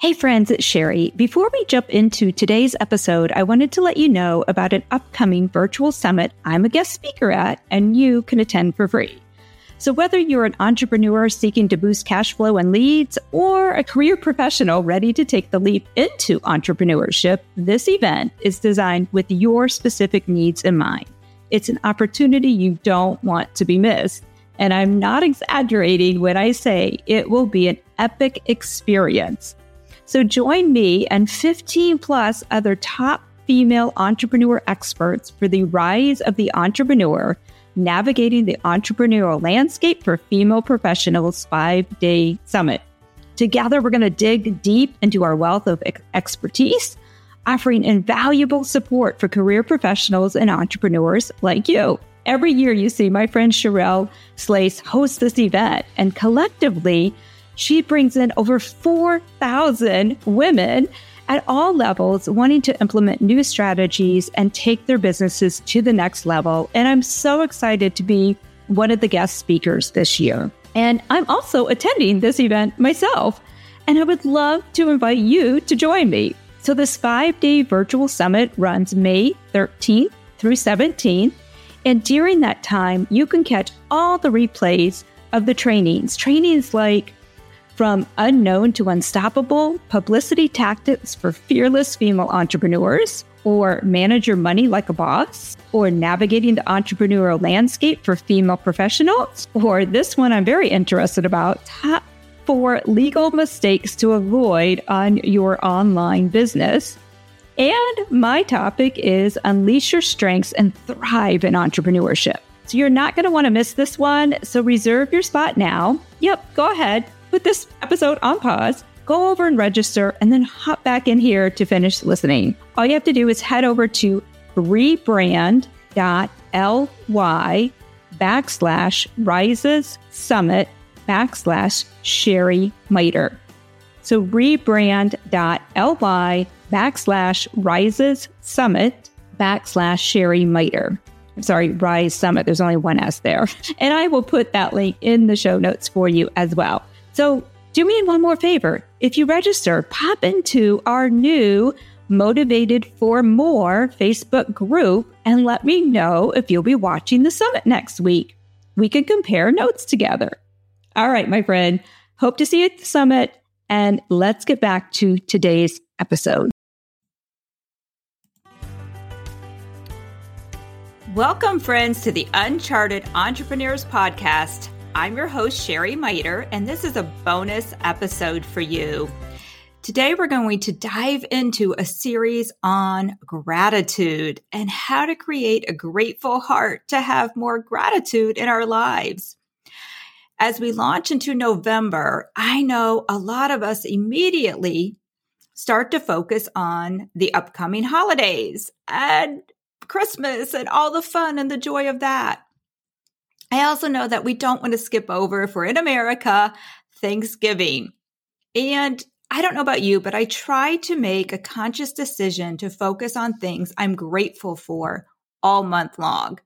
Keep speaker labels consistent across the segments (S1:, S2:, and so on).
S1: Hey friends, it's Sherry. Before we jump into today's episode, I wanted to let you know about an upcoming virtual summit I'm a guest speaker at and you can attend for free. So whether you're an entrepreneur seeking to boost cash flow and leads or a career professional ready to take the leap into entrepreneurship, this event is designed with your specific needs in mind. It's an opportunity you don't want to be missed. And I'm not exaggerating when I say it will be an epic experience. So join me and 15 plus other top female entrepreneur experts for the rise of the entrepreneur, navigating the entrepreneurial landscape for female professionals five day summit. Together, we're going to dig deep into our wealth of expertise, offering invaluable support for career professionals and entrepreneurs like you. Every year, you see my friend Sherelle Slace host this event, and collectively, she brings in over 4,000 women at all levels wanting to implement new strategies and take their businesses to the next level. And I'm so excited to be one of the guest speakers this year. And I'm also attending this event myself. And I would love to invite you to join me. So, this five day virtual summit runs May 13th through 17th. And during that time, you can catch all the replays of the trainings. Trainings like from unknown to unstoppable publicity tactics for fearless female entrepreneurs, or manage your money like a boss, or navigating the entrepreneurial landscape for female professionals, or this one I'm very interested about top four legal mistakes to avoid on your online business. And my topic is unleash your strengths and thrive in entrepreneurship. So you're not going to want to miss this one. So reserve your spot now. Yep, go ahead put this episode on pause, go over and register, and then hop back in here to finish listening. All you have to do is head over to rebrand.ly backslash rises summit backslash Sherry Miter. So rebrand.ly backslash rises summit backslash Sherry Miter. I'm sorry, Rise Summit. There's only one S there. And I will put that link in the show notes for you as well. So do me one more favor. If you register, pop into our new Motivated for More Facebook group and let me know if you'll be watching the summit next week. We can compare notes together. All right, my friend. Hope to see you at the summit. And let's get back to today's episode. Welcome, friends, to the Uncharted Entrepreneurs Podcast. I'm your host, Sherry Miter, and this is a bonus episode for you. Today, we're going to dive into a series on gratitude and how to create a grateful heart to have more gratitude in our lives. As we launch into November, I know a lot of us immediately start to focus on the upcoming holidays and Christmas and all the fun and the joy of that. I also know that we don't want to skip over, if we're in America, Thanksgiving. And I don't know about you, but I try to make a conscious decision to focus on things I'm grateful for all month long.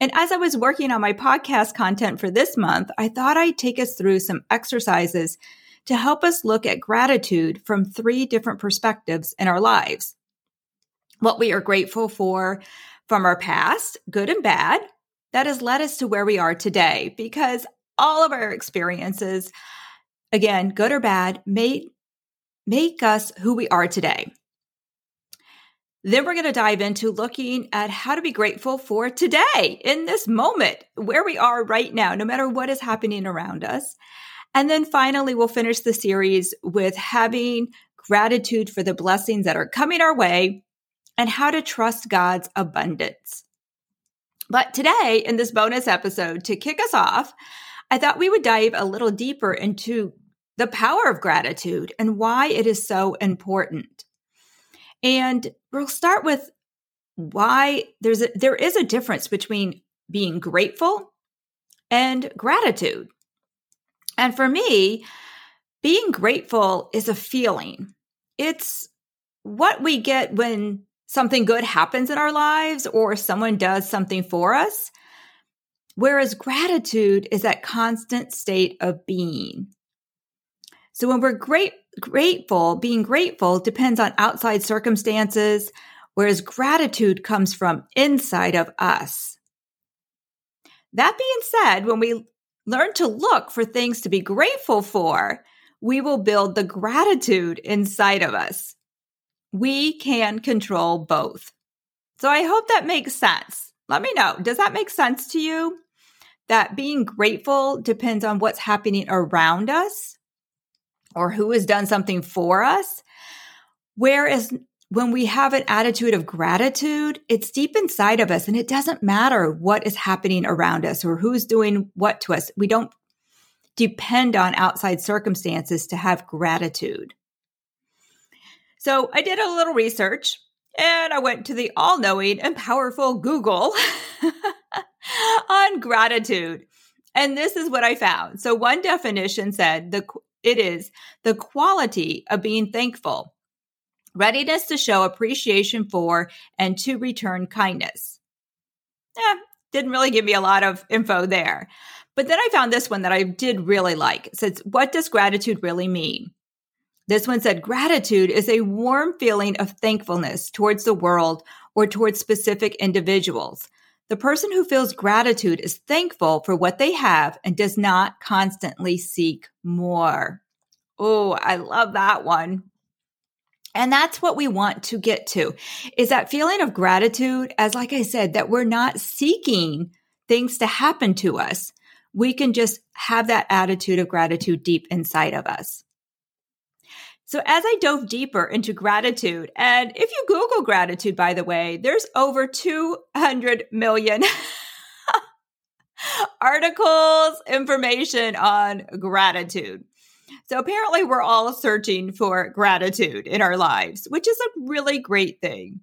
S1: And as I was working on my podcast content for this month, I thought I'd take us through some exercises to help us look at gratitude from three different perspectives in our lives. What we are grateful for from our past, good and bad, that has led us to where we are today because all of our experiences, again, good or bad, make, make us who we are today. Then we're going to dive into looking at how to be grateful for today in this moment, where we are right now, no matter what is happening around us. And then finally, we'll finish the series with having gratitude for the blessings that are coming our way and how to trust God's abundance. But today, in this bonus episode, to kick us off, I thought we would dive a little deeper into the power of gratitude and why it is so important. And we'll start with why there's a, there is a difference between being grateful and gratitude. And for me, being grateful is a feeling. It's what we get when something good happens in our lives or someone does something for us. Whereas gratitude is that constant state of being. So when we're great, grateful, being grateful depends on outside circumstances, whereas gratitude comes from inside of us. That being said, when we learn to look for things to be grateful for, we will build the gratitude inside of us. We can control both. So I hope that makes sense. Let me know. Does that make sense to you? That being grateful depends on what's happening around us or who has done something for us. Whereas when we have an attitude of gratitude, it's deep inside of us and it doesn't matter what is happening around us or who's doing what to us. We don't depend on outside circumstances to have gratitude. So I did a little research and I went to the all knowing and powerful Google on gratitude. And this is what I found. So one definition said the it is the quality of being thankful, readiness to show appreciation for and to return kindness. Yeah, didn't really give me a lot of info there. But then I found this one that I did really like. It says, What does gratitude really mean? This one said, Gratitude is a warm feeling of thankfulness towards the world or towards specific individuals. The person who feels gratitude is thankful for what they have and does not constantly seek more. Oh, I love that one. And that's what we want to get to is that feeling of gratitude as like I said that we're not seeking things to happen to us. We can just have that attitude of gratitude deep inside of us. So as I dove deeper into gratitude, and if you Google gratitude, by the way, there's over 200 million articles, information on gratitude. So apparently we're all searching for gratitude in our lives, which is a really great thing.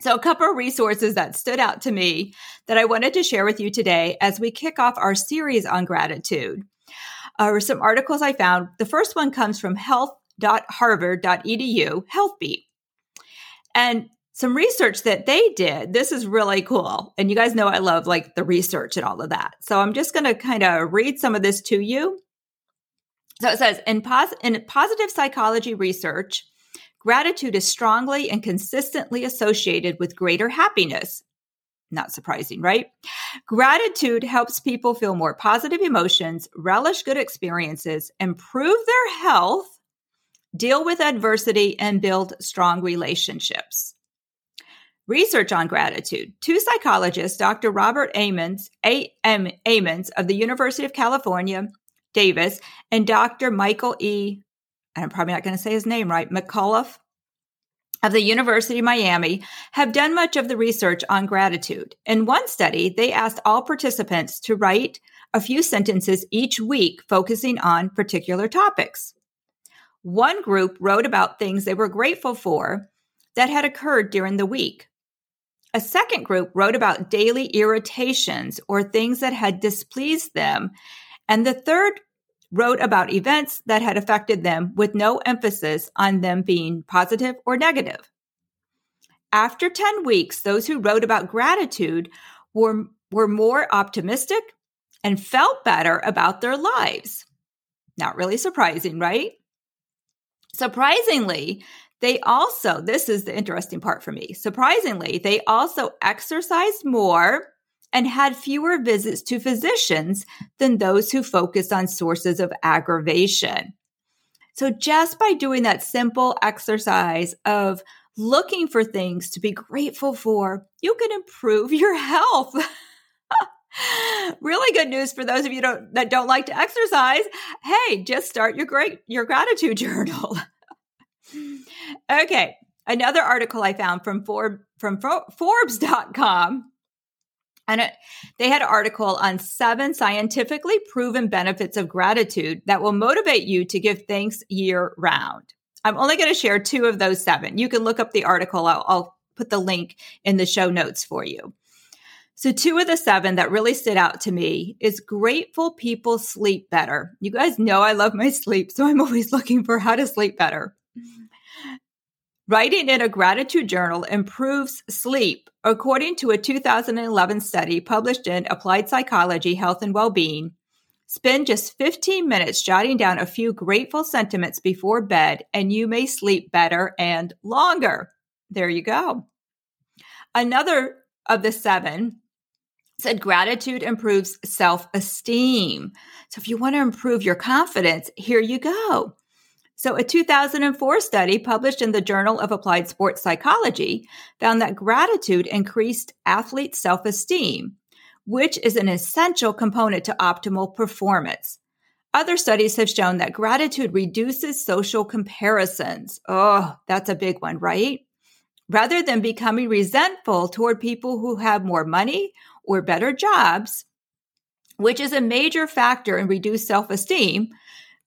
S1: So a couple of resources that stood out to me that I wanted to share with you today as we kick off our series on gratitude are some articles I found. The first one comes from Health health.harvard.edu, HealthBeat. And some research that they did. This is really cool. And you guys know I love like the research and all of that. So I'm just going to kind of read some of this to you. So it says in, pos- in positive psychology research, gratitude is strongly and consistently associated with greater happiness. Not surprising, right? Gratitude helps people feel more positive emotions, relish good experiences, improve their health, deal with adversity, and build strong relationships. Research on gratitude. Two psychologists, Dr. Robert Emmons, A. M. Emmons of the University of California, Davis, and Dr. Michael E. I'm probably not going to say his name right, McCullough of the University of Miami have done much of the research on gratitude. In one study, they asked all participants to write a few sentences each week focusing on particular topics. One group wrote about things they were grateful for that had occurred during the week. A second group wrote about daily irritations or things that had displeased them. And the third wrote about events that had affected them with no emphasis on them being positive or negative. After 10 weeks, those who wrote about gratitude were, were more optimistic and felt better about their lives. Not really surprising, right? Surprisingly, they also, this is the interesting part for me. Surprisingly, they also exercised more and had fewer visits to physicians than those who focused on sources of aggravation. So, just by doing that simple exercise of looking for things to be grateful for, you can improve your health. really good news for those of you don't, that don't like to exercise. Hey, just start your great your gratitude journal. okay, another article I found from Forbes from Forbes.com. And it, they had an article on seven scientifically proven benefits of gratitude that will motivate you to give thanks year round. I'm only going to share two of those seven. You can look up the article. I'll, I'll put the link in the show notes for you. So, two of the seven that really stood out to me is grateful people sleep better. You guys know I love my sleep, so I'm always looking for how to sleep better. Mm-hmm. Writing in a gratitude journal improves sleep, according to a 2011 study published in Applied Psychology, Health and Wellbeing. Spend just 15 minutes jotting down a few grateful sentiments before bed, and you may sleep better and longer. There you go. Another of the seven said gratitude improves self esteem. So if you want to improve your confidence, here you go. So, a 2004 study published in the Journal of Applied Sports Psychology found that gratitude increased athlete self esteem, which is an essential component to optimal performance. Other studies have shown that gratitude reduces social comparisons. Oh, that's a big one, right? Rather than becoming resentful toward people who have more money or better jobs, which is a major factor in reduced self esteem,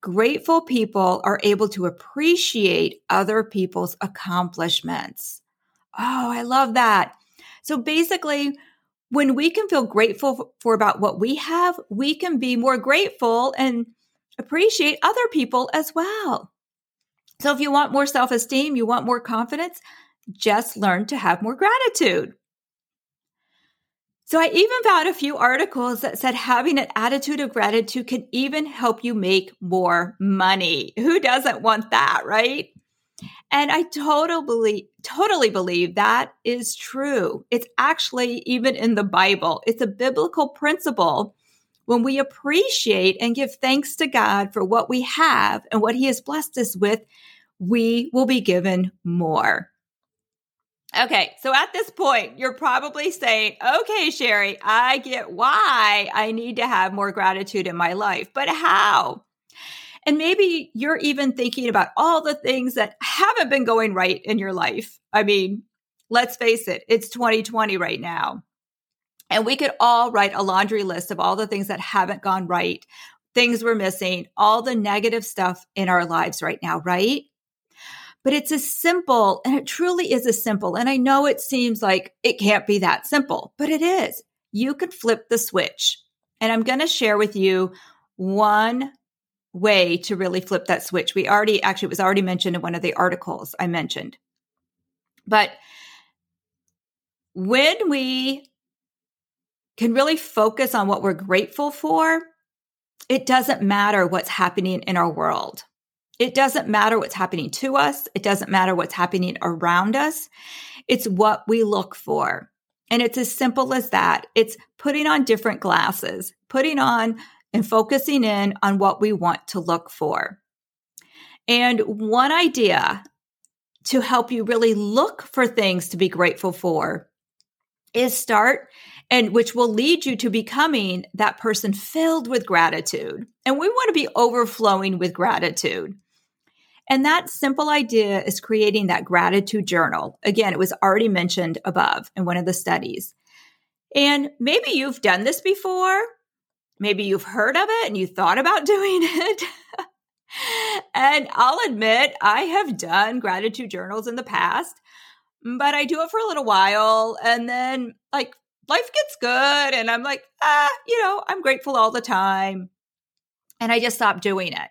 S1: Grateful people are able to appreciate other people's accomplishments. Oh, I love that. So basically, when we can feel grateful for about what we have, we can be more grateful and appreciate other people as well. So if you want more self esteem, you want more confidence, just learn to have more gratitude. So I even found a few articles that said having an attitude of gratitude can even help you make more money. Who doesn't want that, right? And I totally, totally believe that is true. It's actually even in the Bible. It's a biblical principle. When we appreciate and give thanks to God for what we have and what he has blessed us with, we will be given more. Okay, so at this point, you're probably saying, okay, Sherry, I get why I need to have more gratitude in my life, but how? And maybe you're even thinking about all the things that haven't been going right in your life. I mean, let's face it, it's 2020 right now. And we could all write a laundry list of all the things that haven't gone right, things we're missing, all the negative stuff in our lives right now, right? But it's as simple and it truly is as simple. And I know it seems like it can't be that simple, but it is. You could flip the switch. And I'm going to share with you one way to really flip that switch. We already, actually, it was already mentioned in one of the articles I mentioned. But when we can really focus on what we're grateful for, it doesn't matter what's happening in our world. It doesn't matter what's happening to us. It doesn't matter what's happening around us. It's what we look for. And it's as simple as that. It's putting on different glasses, putting on and focusing in on what we want to look for. And one idea to help you really look for things to be grateful for is start and which will lead you to becoming that person filled with gratitude. And we want to be overflowing with gratitude. And that simple idea is creating that gratitude journal. Again, it was already mentioned above in one of the studies. And maybe you've done this before. Maybe you've heard of it and you thought about doing it. and I'll admit, I have done gratitude journals in the past, but I do it for a little while. And then, like, life gets good. And I'm like, ah, you know, I'm grateful all the time. And I just stopped doing it.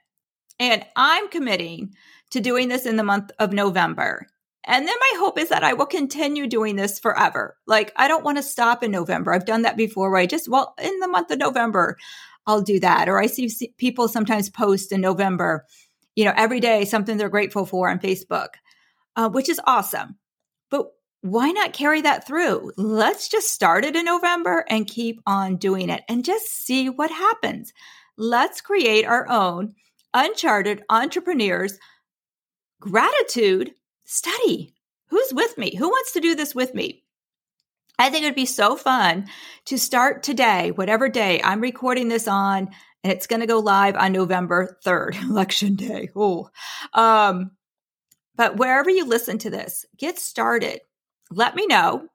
S1: And I'm committing to doing this in the month of November. And then my hope is that I will continue doing this forever. Like, I don't want to stop in November. I've done that before where I just, well, in the month of November, I'll do that. Or I see people sometimes post in November, you know, every day something they're grateful for on Facebook, uh, which is awesome. But why not carry that through? Let's just start it in November and keep on doing it and just see what happens. Let's create our own uncharted entrepreneurs gratitude study. Who's with me? Who wants to do this with me? I think it would be so fun to start today, whatever day I'm recording this on, and it's going to go live on November 3rd, election day. Oh, um, but wherever you listen to this, get started. Let me know.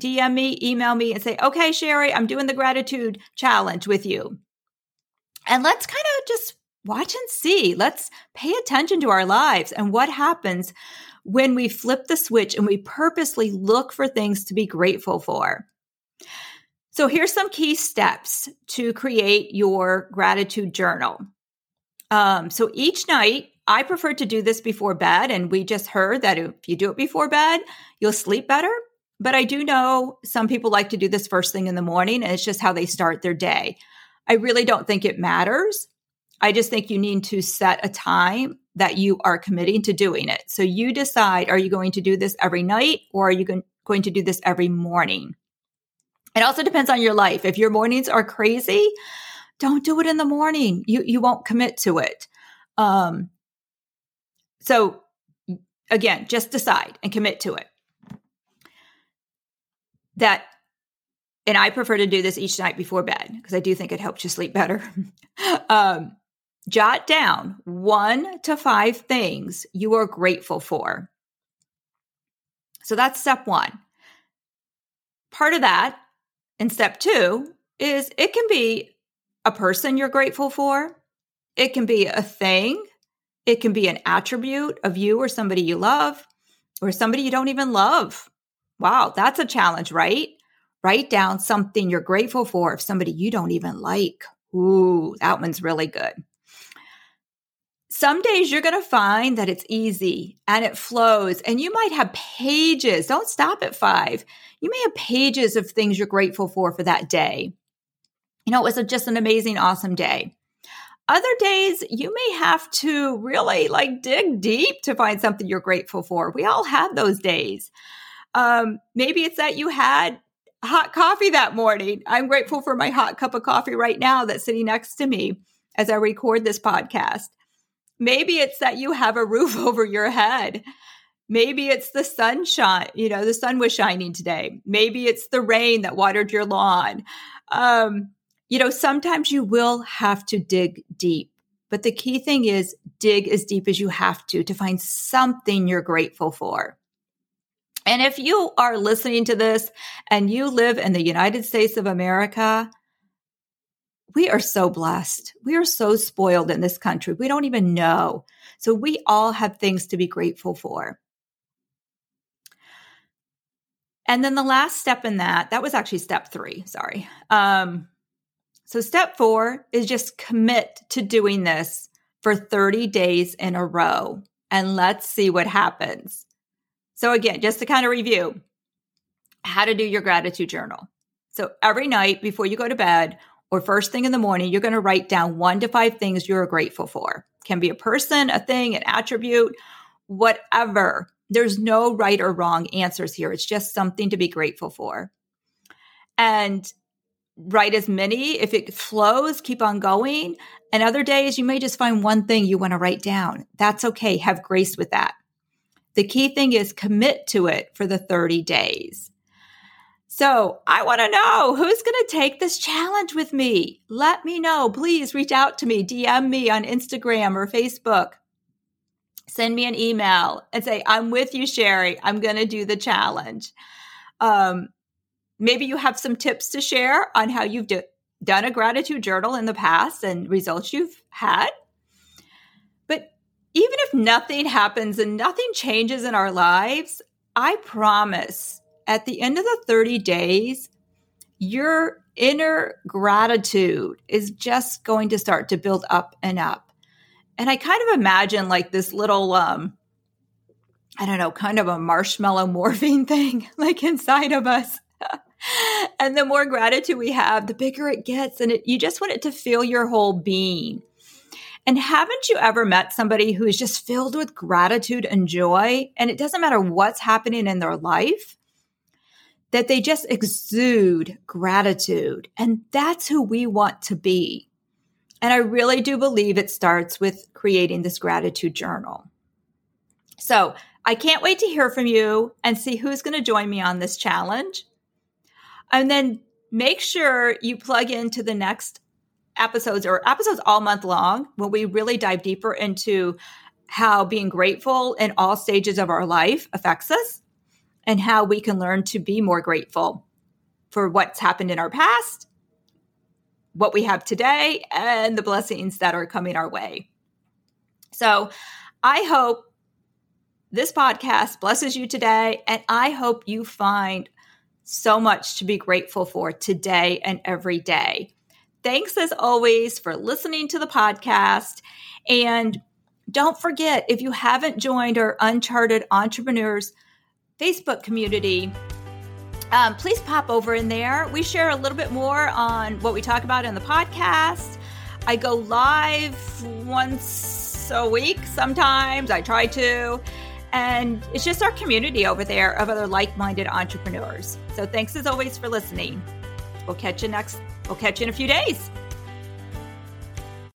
S1: DM me, email me, and say, okay, Sherry, I'm doing the gratitude challenge with you. And let's kind of just watch and see. Let's pay attention to our lives and what happens when we flip the switch and we purposely look for things to be grateful for. So, here's some key steps to create your gratitude journal. Um, so, each night, I prefer to do this before bed. And we just heard that if you do it before bed, you'll sleep better. But I do know some people like to do this first thing in the morning, and it's just how they start their day. I really don't think it matters. I just think you need to set a time that you are committing to doing it. So you decide are you going to do this every night or are you going to do this every morning? It also depends on your life. If your mornings are crazy, don't do it in the morning. You you won't commit to it. Um so again, just decide and commit to it. That and I prefer to do this each night before bed because I do think it helps you sleep better. um, jot down one to five things you are grateful for. So that's step one. Part of that in step two is it can be a person you're grateful for, it can be a thing, it can be an attribute of you or somebody you love, or somebody you don't even love. Wow, that's a challenge, right? Write down something you're grateful for of somebody you don't even like. Ooh, that one's really good. Some days you're going to find that it's easy and it flows, and you might have pages. Don't stop at five. You may have pages of things you're grateful for for that day. You know, it was a, just an amazing, awesome day. Other days, you may have to really like dig deep to find something you're grateful for. We all have those days. Um, maybe it's that you had hot coffee that morning. I'm grateful for my hot cup of coffee right now that's sitting next to me as I record this podcast. Maybe it's that you have a roof over your head. Maybe it's the sunshine, you know, the sun was shining today. Maybe it's the rain that watered your lawn. Um, you know, sometimes you will have to dig deep, but the key thing is dig as deep as you have to to find something you're grateful for. And if you are listening to this and you live in the United States of America, we are so blessed. We are so spoiled in this country. We don't even know. So we all have things to be grateful for. And then the last step in that, that was actually step three, sorry. Um, so step four is just commit to doing this for 30 days in a row and let's see what happens. So, again, just to kind of review how to do your gratitude journal. So, every night before you go to bed or first thing in the morning, you're going to write down one to five things you're grateful for. Can be a person, a thing, an attribute, whatever. There's no right or wrong answers here. It's just something to be grateful for. And write as many. If it flows, keep on going. And other days, you may just find one thing you want to write down. That's okay. Have grace with that. The key thing is commit to it for the 30 days. So I want to know who's going to take this challenge with me. Let me know. Please reach out to me, DM me on Instagram or Facebook. Send me an email and say, I'm with you, Sherry. I'm going to do the challenge. Um, maybe you have some tips to share on how you've do- done a gratitude journal in the past and results you've had But even if nothing happens and nothing changes in our lives, I promise at the end of the 30 days, your inner gratitude is just going to start to build up and up. And I kind of imagine like this little, um, I don't know, kind of a marshmallow morphine thing like inside of us. and the more gratitude we have, the bigger it gets. And it, you just want it to fill your whole being. And haven't you ever met somebody who is just filled with gratitude and joy? And it doesn't matter what's happening in their life, that they just exude gratitude. And that's who we want to be. And I really do believe it starts with creating this gratitude journal. So I can't wait to hear from you and see who's going to join me on this challenge. And then make sure you plug into the next episodes or episodes all month long when we really dive deeper into how being grateful in all stages of our life affects us and how we can learn to be more grateful for what's happened in our past, what we have today, and the blessings that are coming our way. So I hope this podcast blesses you today, and I hope you find so much to be grateful for today and every day. Thanks as always for listening to the podcast. And don't forget, if you haven't joined our Uncharted Entrepreneurs Facebook community, um, please pop over in there. We share a little bit more on what we talk about in the podcast. I go live once a week sometimes. I try to. And it's just our community over there of other like minded entrepreneurs. So thanks as always for listening. We'll catch you next, we'll catch you in a few days.